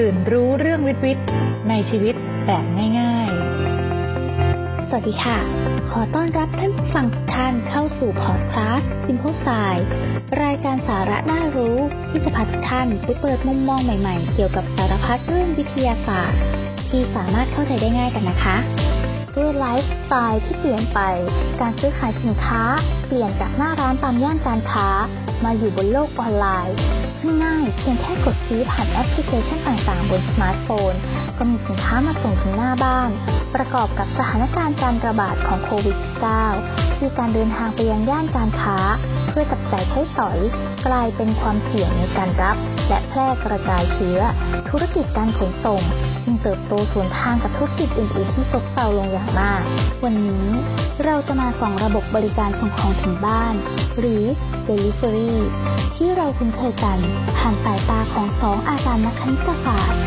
ตื่นรู้เรื่องวิทย์วิทย์ในชีวิตแบบง่าย ๆ สวัสดีค่ะ ขอต้อนรับท่านผู้ฟังทุกท่านเข้าสู่พอดคาสต์ Simple Science รายการสาระน่ารู้ที่จะพาทุกท่านไปเปิดมุมมองใหม่ๆ เกี่ยวกับสารพัดเรื่องวิทยาศาสตร์ ที่สามารถเข้าใจได้ง่ายกันนะคะด้วยไลฟ์สไตล์ที่เปลี่ยนไป การซื้อขายสินค้า เปลี่ยนจากหน้าร้านตามย่านการค้า มาอยู่บนโลกออนไลน์ ง่ายเพียงแค่กดซื้อผ่านแอปพลิเคชันต่างๆ บนสมาร์ทโฟน ก็มีสินค้ามาส่งถึงหน้าบ้าน ประกอบกับสถานการณ์การระบาดของโควิด -19 ที่การเดินทางไปยังย่านการค้า เพื่อจับจ่ายใช้สอย กลายเป็นความเสี่ยงในการรับ และแพร่กระจายเชื้อ ธุรกิจการขนส่งจึงเติบโตสวนทางกับธุรกิจอื่นๆที่ซบเซาลงอย่างมาก วันนี้เราจะมาส่องระบบบริการส่งของถึงบ้าน หรือ Delivery ที่เราคุ้นเคยกันผ่านสายตาของสองอาจารย์นักคณิตศาสตร์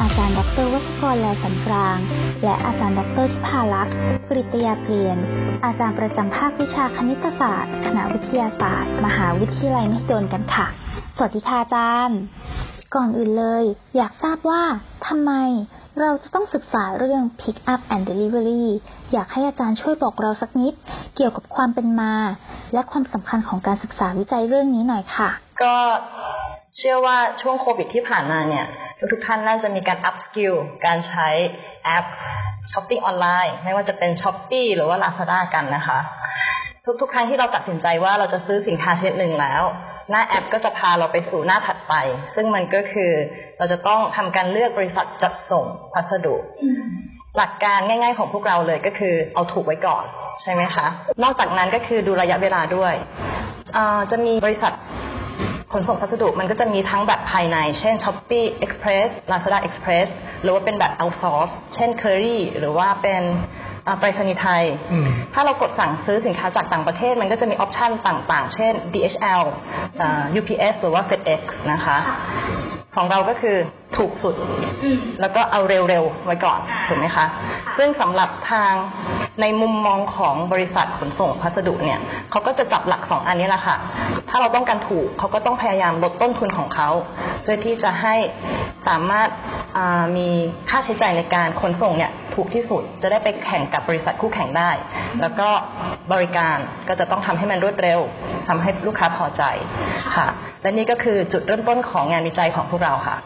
อาจารย์ดรวัชกรแลสันกลาง และอาจารย์ดรทิพาลักษ์กริตยาเปลี่ยน อาจารย์ประจำภาควิชาคณิตศาสตร์ คณะวิทยาศาสตร์ มหาวิทยาลัยมหิดลกันค่ะ สวัสดีค่ะอาจารย์ ก่อนอื่นเลย อยากทราบว่าทำไมเราจะต้องศึกษาเรื่อง Pick up and Delivery อยากให้อาจารย์ช่วยบอกเราสักนิด เกี่ยวกับความเป็นมา และความสำคัญของการศึกษาวิจัยเรื่องนี้หน่อยค่ะ ก็ เชื่อว่าช่วงโควิดที่ผ่านมาเนี่ย ทุกๆท่านน่าจะมีการ up skill การใช้แอปช้อปปิ้งออนไลน์ ไม่ว่าจะเป็น s h อ p e e หรือว่า Lazada กันนะคะ ทุกๆครั้งที่เราตัดสินใจว่าเราจะซื้อสินค้าชนิดหนึ่งแล้ว หน้าแอปก็จะพาเราไปสู่หน้าถัดไป ซึ่งมันก็คือเราจะต้องทำการเลือกบริษัทจัดส่งพัสดุ หลักการง่าย ๆ ของพวกเราเลยก็คือเอาถูกไว้ก่อนใช่ไหมคะ นอกจากนั้นก็คือดูระยะเวลาด้วยจะมีบริษัท ขนส่งพัสดุมันก็จะมีทั้งแบบภายใน เช่น Shopee Express Lazada Express หรือว่าเป็นแบบ outsource เช่น Curry หรือว่าเป็นไปรษณีย์ไทย ถ้าเรากดสั่งซื้อสินค้าจากต่างประเทศ มันก็จะมีออปชันต่างๆ เช่น DHL UPS หรือว่า FedEx นะคะ ของเราก็คือถูกสุด แล้วก็เอาเร็วๆไว้ก่อนถูกไหมคะ ซึ่งสำหรับทางในมุมมองของบริษัทขนส่งพัสดุเนี่ยเขาก็จะจับหลักสองอันนี้แหละค่ะ ถ้าเราต้องการถูกเขาก็ต้องพยายามลดต้นทุนของเขา เพื่อที่จะให้สามารถมีค่าใช้จ่ายในการขนส่งเนี่ยถูกที่สุดจะได้ไปแข่งกับบริษัทคู่แข่งได้ แล้วก็บริการก็จะต้องทำให้มันรวดเร็ว ทำให้ลูกค้าพอใจค่ะ และนี่ก็คือจุดเริ่มต้นของงานวิจัยของพวกเราค่ะ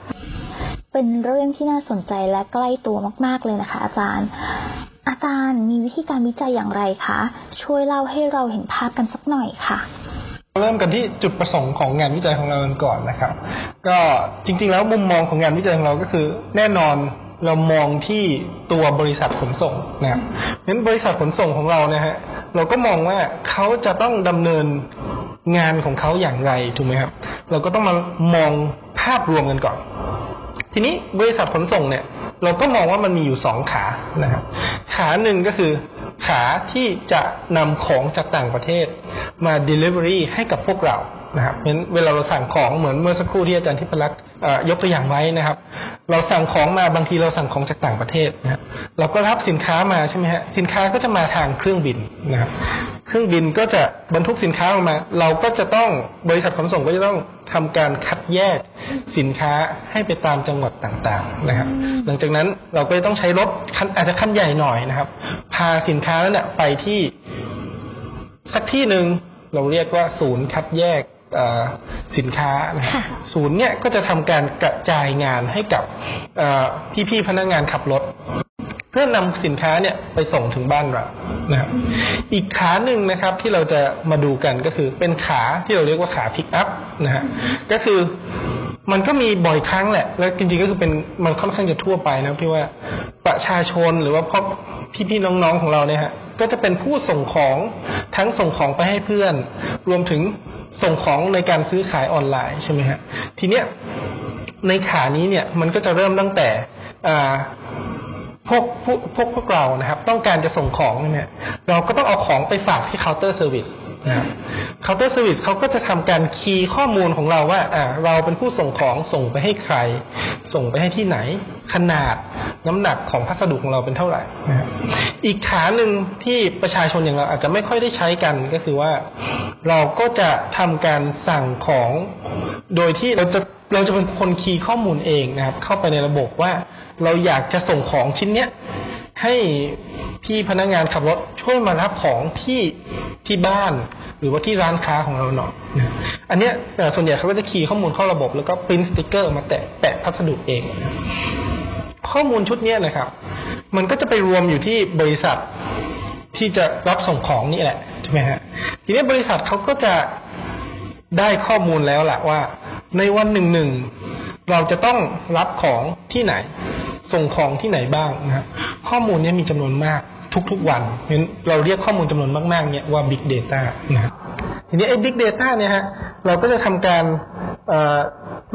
เป็นเรื่องที่น่าสนใจและใกล้ตัวมาก ๆเลยนะคะ อาจารย์ อาจารย์มีวิธีการวิจัยอย่างไรคะ ช่วยเล่าให้เราเห็นภาพกันสักหน่อยค่ะเริ่มกันที่จุดประสงค์ของงานวิจัยของเราก่อนนะครับ ก็จริงๆแล้วมุมมองของงานวิจัยของเราก็คือ แน่นอนเรามองที่ตัวบริษัทขนส่งนะครับงั้นบริษัทขนส่งของเรานะฮะ เราก็มองว่าเขาจะต้องดำเนินงานของเขาอย่างไรถูกไหมครับ เราก็ต้องมามองภาพรวมกันก่อน ทีนี้บริษัทขนส่งเนี่ย เราก็มองว่ามันมีอยู่สองขานะครับ ขาหนึ่งก็คือขาที่จะนำของจากต่างประเทศมา delivery ให้กับพวกเรา นะครับเพราะเวลาเราสั่งของเหมือนเมื่อสักครู่ที่อาจารย์ทิพลักษ์ยกตัวอย่างไว้นะครับ เราสั่งของมาบางทีเราสั่งของจากต่างประเทศนะครับเราก็รับสินค้ามาใช่ไหมฮะสินค้าก็จะมาทางเครื่องบินนะครับเครื่องบินก็จะบรรทุกสินค้าออกมา เราก็จะต้องบริษัทขนส่งก็จะต้องทำการคัดแยกสินค้าให้ไปตามจังหวัดต่างๆนะครับ หลังจากนั้นเราก็ต้องใช้รถอาจจะขั้นใหญ่หน่อยนะครับ พาสินค้านั้นไปที่สักที่หนึ่งเราเรียกว่าศูนย์คัดแยก สินค้าศูนย์เนี่ยก็จะทำการกระจายงานให้กับพี่ๆพนักงานขับรถเพื่อนำสินค้าเนี่ยไปส่งถึงบ้านเรานะครับ อีกขาหนึ่งนะครับที่เราจะมาดูกันก็คือเป็นขาที่เราเรียกว่าขาพิกอัพนะฮะก็คือมันก็มีบ่อยครั้งแหละ แล้วจริงๆก็คือเป็นมันค่อนข้างจะทั่วไปนะที่ว่าประชาชนหรือว่าพ่อพี่ๆน้องๆของเราเนี่ยฮะ ก็จะเป็นผู้ส่งของทั้งส่งของไปให้เพื่อน รวมถึงส่งของในการซื้อขายออนไลน์ใช่ไหมฮะทีเนี้ยในขานี้เนี่ยมันก็จะเริ่มตั้งแต่พวกพวกพวกพวกเรานะครับ ต้องการจะส่งของเนี่ย เราก็ต้องเอาของไปฝากที่เคาน์เตอร์เซอร์วิส เคาน์เตอร์เซอร์วิสเขาก็จะทำการคีย์ข้อมูลของเราว่าอ่าเราเป็นผู้ส่งของส่งไปให้ใคร ส่งไปให้ที่ไหน ขนาดน้ำหนักของพัสดุของเราเป็นเท่าไหร่นะอีกขาหนึ่งที่ประชาชนอย่างเราอาจจะไม่ค่อยได้ใช้กันก็คือว่า เราก็จะทำการสั่งของโดยที่เราจะเราจะเป็นคนคีย์ข้อมูลเองนะครับ เข้าไปในระบบว่า เราอยากจะส่งของชิ้นเนี้ย ให้พี่พนักงานขับรถช่วยมารับของที่ที่บ้าน หรือว่าที่ร้านค้าของเราหน่อยนะอันเนี้ยส่วนใหญ่เขาก็จะคีย์ข้อมูลเข้าระบบ แล้วก็ปริ้นสติกเกอร์มาแตะแปะพัสดุเอง ข้อมูลชุดเนี้ยนะครับ มันก็จะไปรวมอยู่ที่บริษัทที่จะรับส่งของนี่แหละใช่ไหมฮะทีนี้บริษัทเขาก็จะได้ข้อมูลแล้วแหละว่า ในวันหนึ่งหนึ่งเราจะต้องรับของที่ไหน ส่งของที่ไหนบ้างนะครับข้อมูลนี้มีจำนวนมากทุกๆวันเราะฉะนั้นเราเรียกข้อมูลจำนวนมากๆเนี่ยว่า Big Data นะทีนี้ไอ้ Big Data เนี่ยฮะเราก็จะทำการเ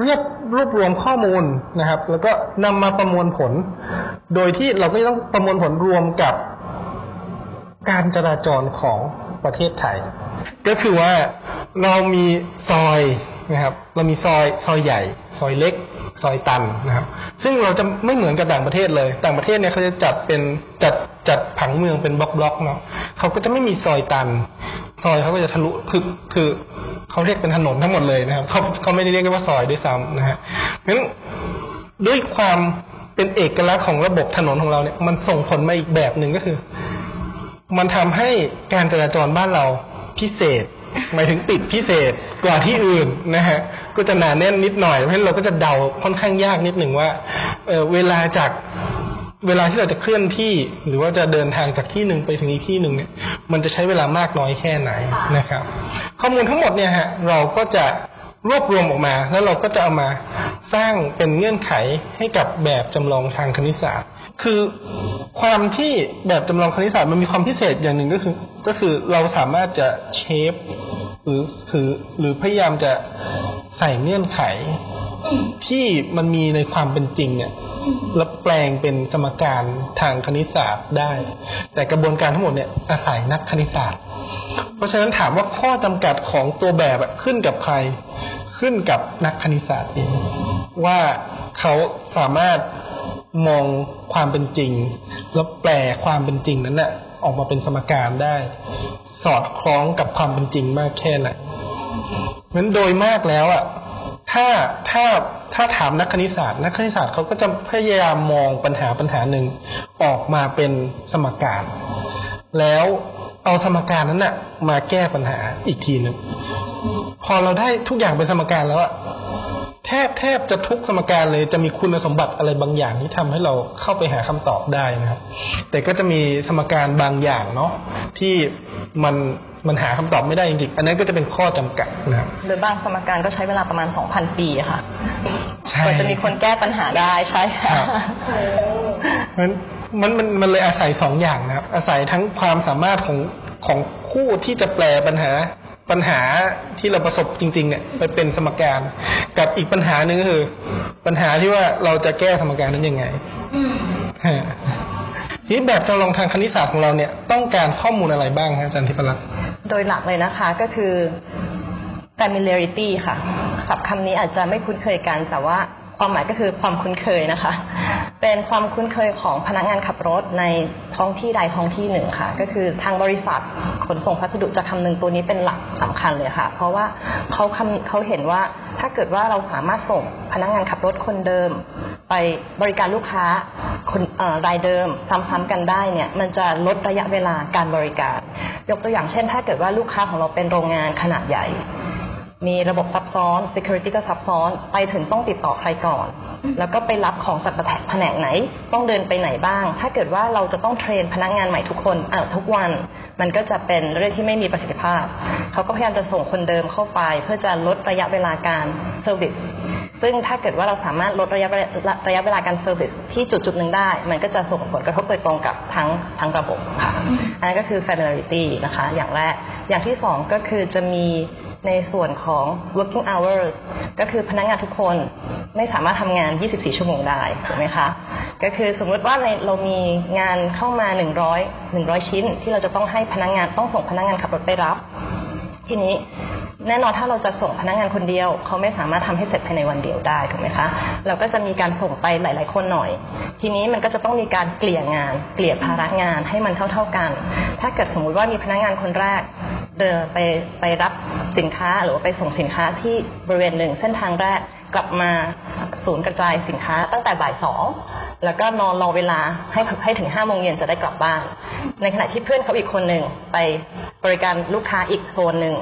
เรียบรวบรวมข้อมูลนะครับ แล้วก็นำมาประมวลผล โดยที่เราก็ต้องประมวลผลรวมกับการจราจรของประเทศไทย ก็คือว่าเรามีซอย นะครับ เรามีซอยซอยใหญ่ ซอยเล็ก ซอยตันนะครับ ซึ่งเราจะไม่เหมือนกับต่างประเทศเลย ต่างประเทศเนี่ยเขาจะจัดเป็นจัดจัดผังเมืองเป็นบล็อกบล็อกๆเนาะเขาก็จะไม่มีซอยตัน ซอยเขาก็จะทะลุคือคือเขาเรียกเป็นถนนทั้งหมดเลยนะครับเขาเขาไม่ได้เรียกว่าซอยด้วยซ้ำนะฮะเพราะฉะนั้นด้วยความเป็นเอกลักษณ์ของระบบถนนของเราเนี่ย มันส่งผลมาอีกแบบหนึ่งก็คือ มันทำให้การจราจรบ้านเราพิเศษ หมายถึงติดพิเศษกว่าที่อื่นนะฮะก็จะหนาแน่นนิดหน่อยเพราะฉะนั้นเราก็จะเดาค่อนข้างยากนิดหนึ่งว่าเเวลาจากเวลาที่เราจะเคลื่อนที่หรือว่าจะเดินทางจากที่หนึ่งไปถึงอีกที่หนึ่งเนี่ย มันจะใช้เวลามากน้อยแค่ไหนนะครับ ข้อมูลทั้งหมดเนี่ยฮะเราก็จะ รวบรวมออกมา แล้วเราก็จะเอามาสร้างเป็นเงื่อนไขให้กับแบบจำลองทางคณิตศาสตร์ คือความที่แบบจำลองคณิตศาสตร์มันมีความพิเศษอย่างหนึ่งก็คือ ก็คือเราสามารถจะเชฟหรือคือหรือพยายามจะใส่เงื่อนไขที่มันมีในความเป็นจริงเนี่ย แล้วแปลงเป็นสมการทางคณิตศาสตร์ได้ แต่กระบวนการทั้งหมดเนี่ยอาศัยนักคณิตศาสตร์ เพราะฉะนั้นถามว่าข้อจำกัดของตัวแบบขึ้นกับใคร ขึ้นกับนักคณิตศาสตร์เองว่าเขาสามารถมองความเป็นจริง แล้วแปลความเป็นจริงนั้นน่ะออกมาเป็นสมการได้ สอดคล้องกับความเป็นจริงมากแค่ไหนนั้นโดยมากแล้วอะถ้าถ้า ถ้าถามนักคณิตศาสตร์ นักคณิตศาสตร์เขาก็จะพยายามมองปัญหาปัญหาหนึ่งออกมาเป็นสมการ แล้วเอาสมการนั้นน่ะ มาแก้ปัญหาอีกทีหนึ่งพอเราได้ทุกอย่างเป็นสมการแล้วอะแทบแทบจะทุกสมการเลยจะมีคุณสมบัติอะไรบางอย่างที่ทำให้เราเข้าไปหาคำตอบได้นะครับ แต่ก็จะมีสมการบางอย่างเนาะที่มันมันหาคำตอบไม่ได้จริงๆ อันนั้นก็จะเป็นข้อจำกัดนะครับหรือบางสมการก็ใช้เวลาประมาณ2,000ปีค่ะ กว่าจะมีคนแก้ปัญหาได้ใช่ค่ะครับมันมันมันมันเลยอาศัยสองอย่างนะครับ อาศัยทั้งความสามารถของของคู่ที่จะแปลปัญหาปัญหาที่เราประสบจริง ๆ เนี่ยไปเป็นสมการกับอีกปัญหาหนึ่งก็คือ ปัญหาที่ว่าเราจะแก้สมการนั้นยังไงฮะทีนี้แบบจำลองทางคณิตศาสตร์ของเราเนี่ยต้องการข้อมูลอะไรบ้างครับอาจารย์ทิพรัตน์โดยหลักเลยนะคะก็คือ familiarity ค่ะศัพท์คำนี้อาจจะไม่คุ้นเคยกัน แต่ว่าความหมายก็คือความคุ้นเคยนะคะ เป็นความคุ้นเคยของพนักงานขับรถในท้องที่ใดท้องที่หนึ่งค่ะ ก็คือทางบริษัทขนส่งพัสดุจะคำนึงตัวนี้เป็นหลักสำคัญเลยค่ะ เพราะว่าเขาคำเขาเห็นว่าถ้าเกิดว่าเราสามารถส่งพนักงานขับรถคนเดิม ไปบริการลูกค้าคนรายเดิมซ้ำๆกันได้เนี่ย มันจะลดระยะเวลาการบริการ ยกตัวอย่างเช่น ถ้าเกิดว่าลูกค้าของเราเป็นโรงงานขนาดใหญ่ มีระบบซับซ้อน security ก็ซับซ้อน ไปถึงต้องติดต่อใครก่อน แล้วก็ไปรับของจากแผนกไหน ต้องเดินไปไหนบ้าง ถ้าเกิดว่าเราจะต้องเทรนพนักงานใหม่ทุกคนอ่าทุกวัน มันก็จะเป็นเรื่องที่ไม่มีประสิทธิภาพ เขาก็พยายามจะส่งคนเดิมเข้าไป เพื่อจะลดระยะเวลาการ service ซึ่งถ้าเกิดว่าเราสามารถลดระยะเวลาระยะเวลาการ service ที่จุดจุดหนึ่งได้ มันก็จะส่งผลกระทบโดยตรงกับทั้งทั้งระบบค่ะ อันนั้นก็คือ familiarity นะคะ อย่างแรก อย่างที่สองก็คือจะมี ในส่วนของ working hours ก็คือพนักงานทุกคนไม่สามารถทำงาน 24 ชั่วโมงได้ถูกไหมคะ ก็คือสมมติว่าในเรามีงานเข้ามา 100 100 ชิ้น ที่เราจะต้องให้พนักงานต้องส่งพนักงานขับรถไปรับ ทีนี้แน่นอนถ้าเราจะส่งพนักงานคนเดียว เขาไม่สามารถทำให้เสร็จภายในวันเดียวได้ถูกไหมคะเราก็จะมีการส่งไปหลาย ๆ คนหน่อย ทีนี้มันก็จะต้องมีการเกลี่ยงาน เกลี่ยภาระงานให้มันเท่า ๆกัน ถ้าเกิดสมมุติว่ามีพนักงานคนแรกเดินไปไปรับ สินค้าหรือว่าไปส่งสินค้าที่บริเวณหนึ่งเส้นทางแรกกลับมาศูนย์กระจายสินค้าตั้งแต่บ่ายสองแล้วก็นอนรอเวลาให้ให้ถึงห้าโมงเย็นจะได้กลับบ้าน ในขณะที่เพื่อนเขาอีกคนหนึ่งไปบริการลูกค้าอีกโซนหนึ่ง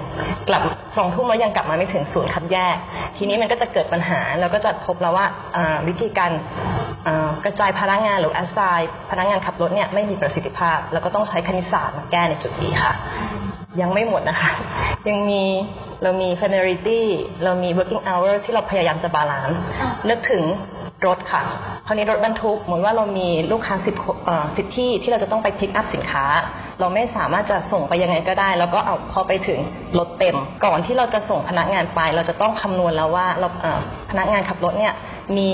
กลับสองทุ่มแล้วยังกลับมาไม่ถึงศูนย์คัดแยก ทีนี้มันก็จะเกิดปัญหาแล้วก็จะพบแล้วว่าวิธีการกระจายพนักงานหรือ assign พนักงานขับรถเนี่ยไม่มีประสิทธิภาพ แล้วก็ต้องใช้คณิตศาสตร์มาแก้ในจุดนี้ค่ะ ยังไม่หมดนะคะ ยังมีเรามี familiarity เรามี working hour ที่เราพยายามจะ balanceนึกถึงรถค่ะ คราวนี้รถบรรทุกเหมือนว่าเรามีลูกค้าสิบสิบที่ที่เราจะต้องไปพิกอัพสินค้า เราไม่สามารถจะส่งไปยังไงก็ได้ แล้วก็เอาพอไปถึงรถเต็ม ก่อนที่เราจะส่งพนักงานไป เราจะต้องคำนวณแล้วว่าเราพนักงานขับรถเนี่ยมี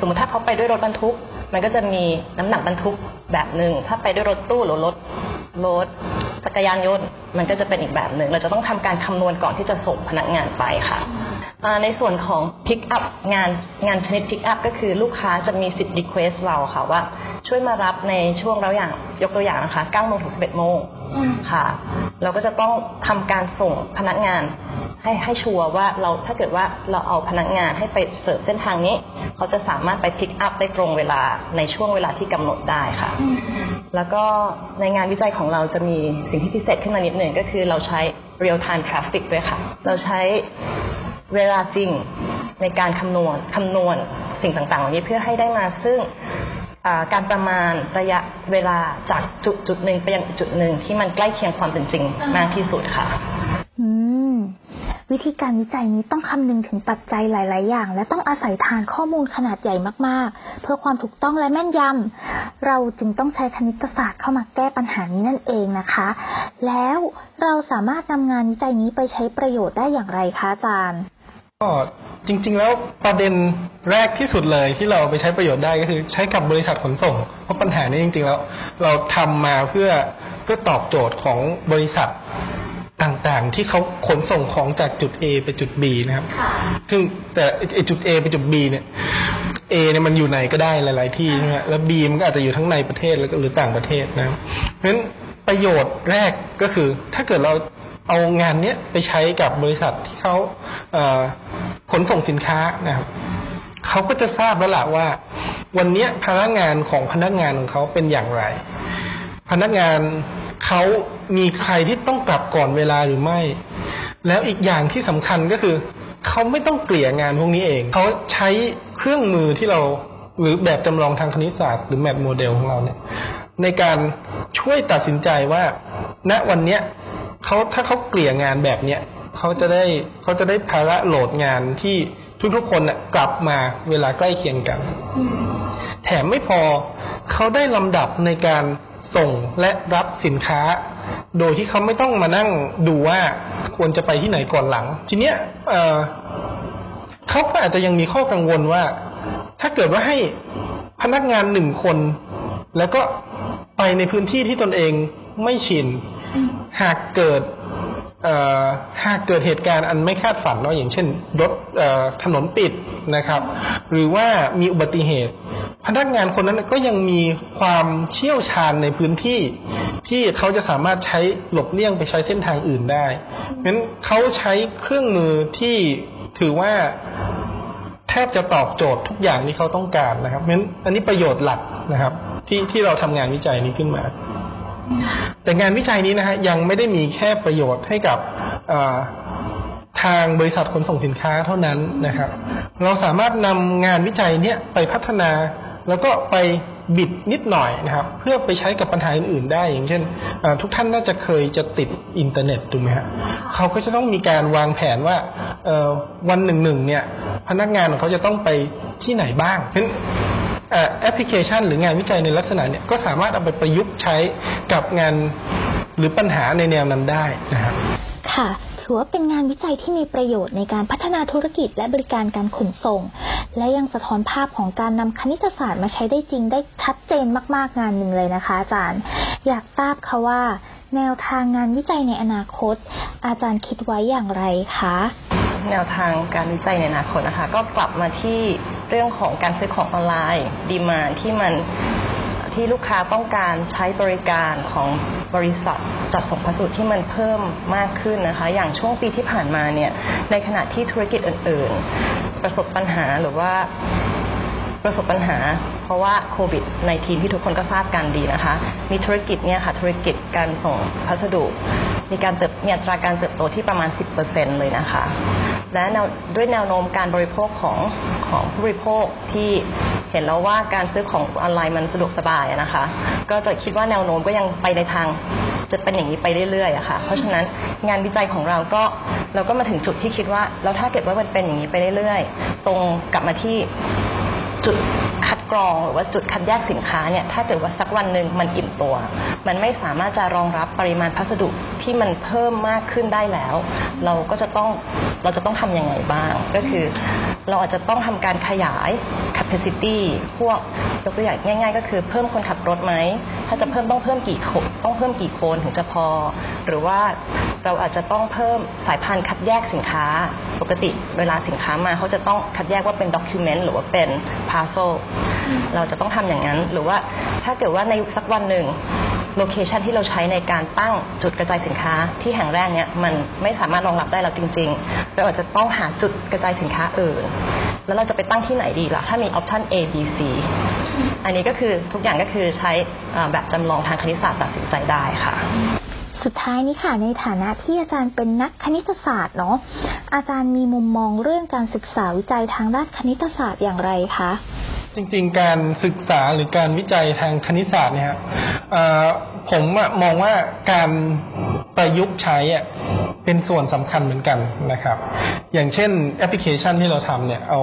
สมมติถ้าเขาไปด้วยรถบรรทุก มันก็จะมีน้ำหนักบรรทุกแบบหนึ่งถ้าไปด้วยรถตู้หรือรถรถ จักรยานยนต์มันก็จะเป็นอีกแบบหนึ่งเราจะต้องทำการคำนวณก่อนที่จะส่งพนักงานไปค่ะในส่วนของ pick up งานงานชนิด pick up ก็คือลูกค้าจะมีสิทธิ์ request เราค่ะว่าช่วยมารับในช่วงเราอย่างยกตัวอย่างนะคะ9โมงถึง11โมงค่ะ เราก็จะต้องทำการส่งพนักงานให้ให้ชัวร์ว่าเราถ้าเกิดว่าเราเอาพนักงานให้ไปเสิร์ฟเส้นทางนี้ เขาจะสามารถไปพิกอัพได้ตรงเวลาในช่วงเวลาที่กำหนดได้ค่ะ แล้วก็ในงานวิจัยของเราจะมีสิ่งที่พิเศษขึ้นมานิดหนึ่งก็คือเราใช้ real time traffic ด้วยค่ะ เราใช้เวลาจริงในการคำนวณคำนวณสิ่งต่างๆเหล่านี้เพื่อให้ได้มาซึ่งการประมาณระยะเวลาจากจุดจุดหนึ่งไปยังจุดหนึ่งที่มันใกล้เคียงความเป็นจริงมากที่สุดค่ะ อืม วิธีการวิจัยนี้ต้องคำนึงถึงปัจจัยหลาย ๆ อย่าง และต้องอาศัยฐานข้อมูลขนาดใหญ่มาก ๆ เพื่อความถูกต้องและแม่นยำเราจึงต้องใช้คณิตศาสตร์เข้ามาแก้ปัญหานี้นั่นเองนะคะ แล้วเราสามารถนำงานวิจัยนี้ไปใช้ประโยชน์ได้อย่างไรคะอาจารย์ก็จริง ๆ แล้วประเด็นแรกที่สุดเลยที่เราไปใช้ประโยชน์ได้ก็คือใช้กับบริษัทขนส่ง เพราะปัญหานี้จริง ๆ แล้ว เราทำมาเพื่อเพื่อตอบโจทย์ของบริษัท ต่างๆ ที่เขาขนส่งของจากจุด A ไปจุด B นะครับ ซึ่งแต่จุด A ไปจุด B เนี่ย A เนี่ยมันอยู่ไหนก็ได้หลายๆที่นะฮะแล้ว B มันก็อาจจะอยู่ทั้งในประเทศแล้วก็หรือต่างประเทศนะเพราะฉะนั้นประโยชน์แรกก็คือ ถ้าเกิดเราเอางานเนี้ยไปใช้กับบริษัทที่เขาขนส่งสินค้านะครับเขาก็จะทราบแล้วล่ะว่า วันนี้พนักงานของพนักงานของเขาเป็นอย่างไร พนักงาน เขามีใครที่ต้องกลับก่อนเวลาหรือไม่ แล้วอีกอย่างที่สำคัญก็คือ เขาไม่ต้องเกลี่ยงานพวกนี้เอง เขาใช้เครื่องมือที่เราหรือแบบจำลองทางคณิตศาสตร์หรือแมทโมเดลของเราเนี่ย ในการช่วยตัดสินใจว่า ณวันเนี้ยเขาถ้าเขาเกลี่ยงานแบบเนี้ยเขาจะได้เขาจะได้ภาระโหลดงานที่ทุกๆคนน่ะกลับมาเวลาใกล้เคียงกัน แถมไม่พอเขาได้ลำดับในการ ส่งและรับสินค้า โดยที่เขาไม่ต้องมานั่งดูว่าควรจะไปที่ไหนก่อนหลัง ทีเนี้ยเเขาก็อาจจะยังมีข้อกังวลว่า ถ้าเกิดว่าให้พนักงานหนึ่งคน แล้วก็ไปในพื้นที่ที่ตนเองไม่ชิน หากเกิด หากเกิดเหตุการณ์อันไม่คาดฝันเนาะอย่างเช่นรถถนนปิดนะครับ หรือว่ามีอุบัติเหตุ พนักงานคนนั้นก็ยังมีความเชี่ยวชาญในพื้นที่ที่เขาจะสามารถใช้หลบเลี่ยงไปใช้เส้นทางอื่นได้เพราะนั้นเขาใช้เครื่องมือที่ถือว่าแทบจะตอบโจทย์ทุกอย่างที่เขาต้องการนะครับเพราะฉะนั้นอันนี้ประโยชน์หลักนะครับ ที่ที่เราทำงานวิจัยนี้ขึ้นมา แต่งานวิจัยนี้นะฮะยังไม่ได้มีแค่ประโยชน์ให้กับทางบริษัทขนส่งสินค้าเท่านั้นนะครับ เราสามารถนำงานวิจัยเนี้ยไปพัฒนาแล้วก็ไปบิดนิดหน่อยนะครับ เพื่อไปใช้กับปัญหาอื่นๆได้ อย่างเช่น ทุกท่านน่าจะเคยจะติดอินเทอร์เน็ตถูกไหมฮะเขาก็จะต้องมีการวางแผนว่าวันหนึ่งหนึ่งเนี่ย พนักงานของเขาจะต้องไปที่ไหนบ้างเพราะ แอปพลิเคชัน หรืองานวิจัยในลักษณะเนี้ยก็สามารถเอาไปประยุกต์ใช้กับงานหรือปัญหาในแนวนั้นได้นะครับค่ะถือว่าเป็นงานวิจัยที่มีประโยชน์ในการพัฒนาธุรกิจและบริการการขนส่ง และยังสะท้อนภาพของการนำคณิตศาสตร์มาใช้ได้จริงได้ชัดเจนมาก ๆ งานหนึ่งเลยนะคะ อาจารย์ อยากทราบค่ะว่า แนวทางงานวิจัยในอนาคต อาจารย์คิดไว้อย่างไรคะแนวทางการวิจัยในอนาคตนะคะ ก็กลับมาที่ เรื่องของการซื้อของออนไลน์ดีมาที่มันที่ลูกค้าต้องการใช้บริการของบริษัทจัดส่งพัสดุที่มันเพิ่มมากขึ้นนะคะ อย่างช่วงปีที่ผ่านมาเนี่ยในขณะที่ธุรกิจอื่น ๆ ประสบปัญหาหรือว่าประสบปัญหา เพราะว่าโควิด -19 ที่ทุกคนก็ทราบกันดีนะคะ มีธุรกิจเนี่ยค่ะธุรกิจการส่งพัสดุ มีการเติบมีอัตราการเติบโตที่ประมาณ 10%เลยนะคะ และแนวด้วยแนวโน้มการบริโภคของของผู้บริโภคที่เห็นแล้วว่าการซื้อของออนไลน์มันสะดวกสบายนะคะ ก็จะคิดว่าแนวโน้มก็ยังไปในทางจะเป็นอย่างนี้ไปเรื่อยๆอะค่ะ เพราะฉะนั้นงานวิจัยของเราก็เราก็มาถึงจุดที่คิดว่าแล้วถ้าเกิดว่ามันเป็นอย่างนี้ไปเรื่อยๆ ตรงกลับมาที่จุด คัดกรองหรือว่าจุดคัดแยกสินค้าเนี่ยถ้าเกิดว่าสักวันหนึ่งมันอิ่มตัว มันไม่สามารถจะรองรับปริมาณพัสดุที่มันเพิ่มมากขึ้นได้แล้ว เราก็จะต้องเราจะต้องทำยังไงบ้าง ก็คือ เราอาจจะต้องทำการขยาย capacity พวกยกตัวอย่างง่าย ๆ ก็คือเพิ่มคนขับรถไหม ถ้าจะเพิ่มต้องเพิ่มกี่คนต้องเพิ่มกี่คนถึงจะพอ หรือว่าเราอาจจะต้องเพิ่มสายพันธุ์คัดแยกสินค้า ปกติเวลาสินค้ามาเขาจะต้องคัดแยกว่าเป็น document หรือว่าเป็น parcel เราจะต้องทำอย่างนั้น หรือว่าถ้าเกิดว่าในสักวันหนึ่ง โลเคชันที่เราใช้ในการตั้งจุดกระจายสินค้าที่แห่งแรกเนี่ยมันไม่สามารถรองรับได้แล้วจริง ๆ เราอาจจะต้องหาจุดกระจายสินค้าอื่น แล้วเราจะไปตั้งที่ไหนดีล่ะ ถ้ามีออปชัน A B C อันนี้ก็คือทุกอย่างก็คือใช้แบบจำลองทางคณิตศาสตร์ตัดสินใจได้ค่ะสุดท้ายนี้ค่ะในฐานะที่อาจารย์เป็นนักคณิตศาสตร์เนาะอาจารย์มีมุมมองเรื่องการศึกษาวิจัยทางด้านคณิตศาสตร์อย่างไรคะ จริงๆ การศึกษาหรือการวิจัยทางคณิตศาสตร์เนี่ยผมมองว่าการประยุกต์ใช้เป็นส่วนสำคัญเหมือนกันนะครับ อย่างเช่นแอปพลิเคชันที่เราทำเนี่ยเอา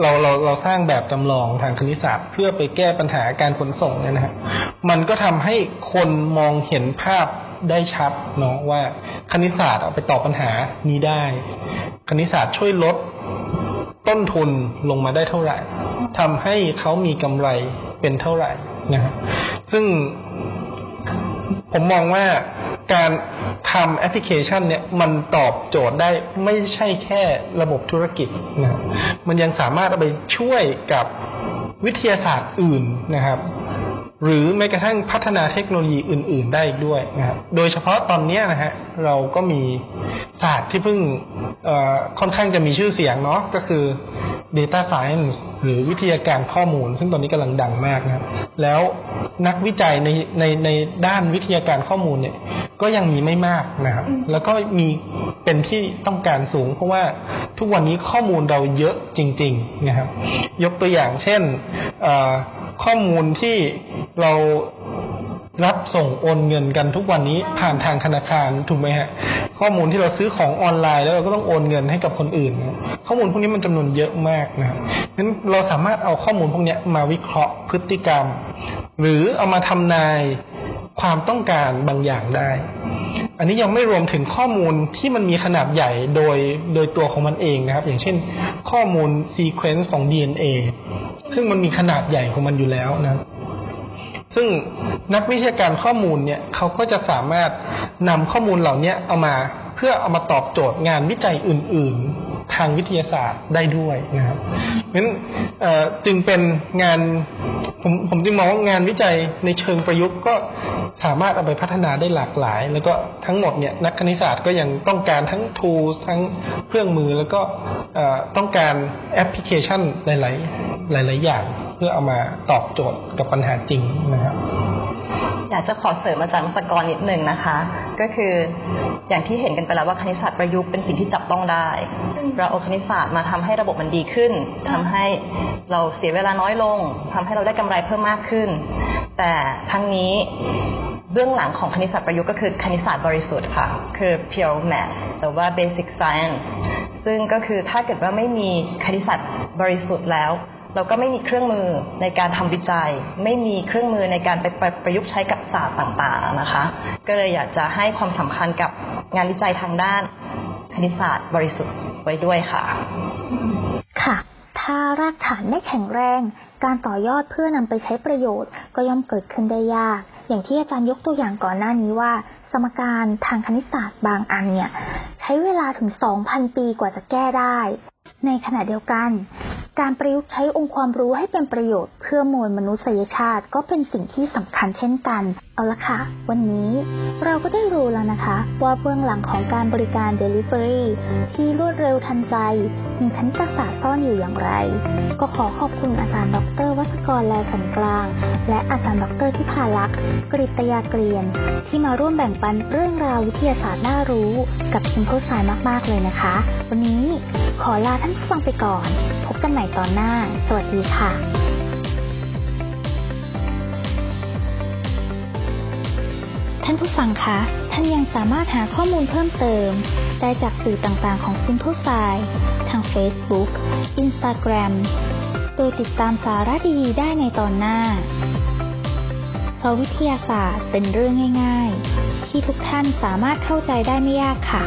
เราเราเราสร้างแบบจำลองทางคณิตศาสตร์ เพื่อไปแก้ปัญหาการขนส่งเนี่ยนะครับมันก็ทำให้คนมองเห็นภาพได้ชัดเนาะว่าคณิตศาสตร์เอาไปตอบปัญหานี้ได้ คณิตศาสตร์ช่วยลด ต้นทุนลงมาได้เท่าไหร่ทำให้เขามีกำไรเป็นเท่าไหร่นะครับซึ่งผมมองว่าการทำแอปพลิเคชันเนี่ยมันตอบโจทย์ได้ไม่ใช่แค่ระบบธุรกิจนะมันยังสามารถเอาไปช่วยกับวิทยาศาสตร์อื่นนะครับ หรือแม้กระทั่งพัฒนาเทคโนโลยีอื่น ๆ ได้อีกด้วยนะครับโดยเฉพาะตอนนี้นะฮะเราก็มีศาสตร์ที่เพิ่งค่อนข้างจะมีชื่อเสียงเนาะก็คือ Data Science หรือวิทยาการข้อมูล ซึ่งตอนนี้กำลังดังมากนะครับแล้วนักวิจัยในในในด้านวิทยาการข้อมูลเนี่ย ก็ยังมีไม่มากนะครับแล้วก็มีเป็นที่ต้องการสูง เพราะว่าทุกวันนี้ข้อมูลเราเยอะจริง ๆ นะครับ ยกตัวอย่างเช่น ข้อมูลที่เรารับส่งโอนเงินกันทุกวันนี้ผ่านทางธนาคารถูกไหมฮะ ข้อมูลที่เราซื้อของออนไลน์แล้วเราก็ต้องโอนเงินให้กับคนอื่น ข้อมูลพวกนี้มันจำนวนเยอะมากนะครับนั้นเราสามารถเอาข้อมูลพวกนี้มาวิเคราะห์พฤติกรรม หรือเอามาทำนายความต้องการบางอย่างได้ อันนี้ยังไม่รวมถึงข้อมูลที่มันมีขนาดใหญ่โดยโดยตัวของมันเองนะครับ อย่างเช่น ข้อมูลซีเควนซ์ของ DNA ซึ่งมันมีขนาดใหญ่ของมันอยู่แล้วนะ ซึ่งนักวิทยาการข้อมูลเนี่ยเขาก็จะสามารถนำข้อมูลเหล่านี้เอามาเพื่อเอามาตอบโจทย์งานวิจัยอื่นๆ ทางวิทยาศาสตร์ได้ด้วยนะครับเพราะฉะนั้นจึงเป็นงานผมผมจึงมองว่างานวิจัยในเชิงประยุกต์ก็สามารถเอาไปพัฒนาได้หลากหลาย แล้วก็ทั้งหมดเนี่ยนักคณิตศาสตร์ก็ยังต้องการทั้ง tools ทั้งเครื่องมือแล้วก็ต้องการแอปพลิเคชันหลาย ๆ หลาย ๆ อย่าง เพื่อเอามาตอบโจทย์กับปัญหาจริงนะครับอยากจะขอเสริมอาจารย์มัสกรนิดนึงนะคะ ก็คืออย่างที่เห็นกันไปแล้วว่าคณิตศาสตร์ประยุกต์เป็นสิ่งที่จับต้องได้ เราเอาคณิตศาสตร์มาทำให้ระบบมันดีขึ้นทำให้เราเสียเวลาน้อยลงทำให้เราได้กำไรเพิ่มมากขึ้น แต่ทั้งนี้เบื้องหลังของคณิตศาสตร์ประยุกต์ก็คือคณิตศาสตร์บริสุทธิ์ค่ะ คือ pure math หรือว่า basic science ซึ่งก็คือถ้าเกิดว่าไม่มีคณิตศาสตร์บริสุทธิ์แล้ว เราก็ไม่มีเครื่องมือในการทำวิจัย ไม่มีเครื่องมือในการไปประยุกต์ใช้กับศาสตร์ต่างๆนะคะ ก็เลยอยากจะให้ความสำคัญกับงานวิจัยทางด้านคณิตศาสตร์บริสุทธิ์ไว้ด้วยค่ะ ค่ะ ถ้ารากฐานไม่แข็งแรง การต่อยอดเพื่อนำไปใช้ประโยชน์ ก็ย่อมเกิดขึ้นได้ยาก อย่างที่อาจารย์ยกตัวอย่างก่อนหน้านี้ว่า สมการทางคณิตศาสตร์บางอันเนี่ย ใช้เวลาถึง 2,000 ปีกว่าจะแก้ได้ ในขณะเดียวกัน การประยุกต์ใช้องค์ความรู้ให้เป็นประโยชน์เพื่อมวลมนุษยชาติ ก็เป็นสิ่งที่สำคัญเช่นกัน เอาละค่ะ วันนี้เราก็ได้รู้แล้วนะคะ ว่าเบื้องหลังของการบริการ Delivery ที่รวดเร็วทันใจ มีคณิตศาสตร์ซ่อนอยู่อย่างไร ก็ขอขอบคุณอาจารย์ดรวัชกรแลสันกลาง และอาจารย์ดรทิพาลักษ์กริตยาเกรียน ที่มาร่วมแบ่งปันเรื่องราววิทยาศาสตร์น่ารู้ กับ Simple Science มาก ๆ เลยนะคะ วันนี้ขอลาท่านผู้ฟังไปก่อน กันใหม่ตอนหน้า สวัสดีค่ะท่านผู้ฟังคะ ท่านยังสามารถหาข้อมูลเพิ่มเติม ได้จากสื่อต่างๆของ Simple s i ทาง Facebook Instagram โดยติดตามสาระดีๆได้ในตอนหน้า เพราะวิทยาศาสตร์เป็นเรื่องง่าย ๆ ที่ทุกท่านสามารถเข้าใจได้ไม่ยากค่ะ